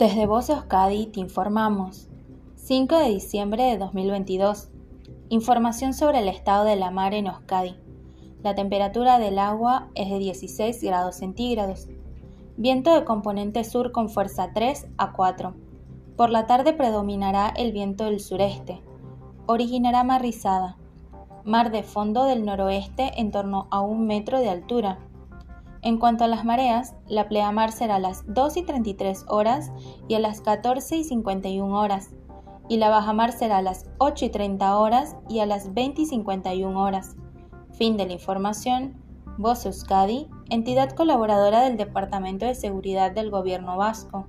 Desde Voz Euskadi te informamos. 5 de diciembre de 2022. Información sobre el estado de la mar en Euskadi. La temperatura del agua es de 16 grados centígrados. Viento de componente sur con fuerza 3 a 4. Por la tarde predominará el viento del sureste. Originará marrizada. Mar de fondo del noroeste en torno a un metro de altura en cuanto a las mareas, la pleamar será a las 2 y 33 horas y a las 14 y 51 horas, y la bajamar será a las 8 y 30 horas y a las 20 y 51 horas. Fin de la información. Voz Euskadi, entidad colaboradora del Departamento de Seguridad del Gobierno Vasco.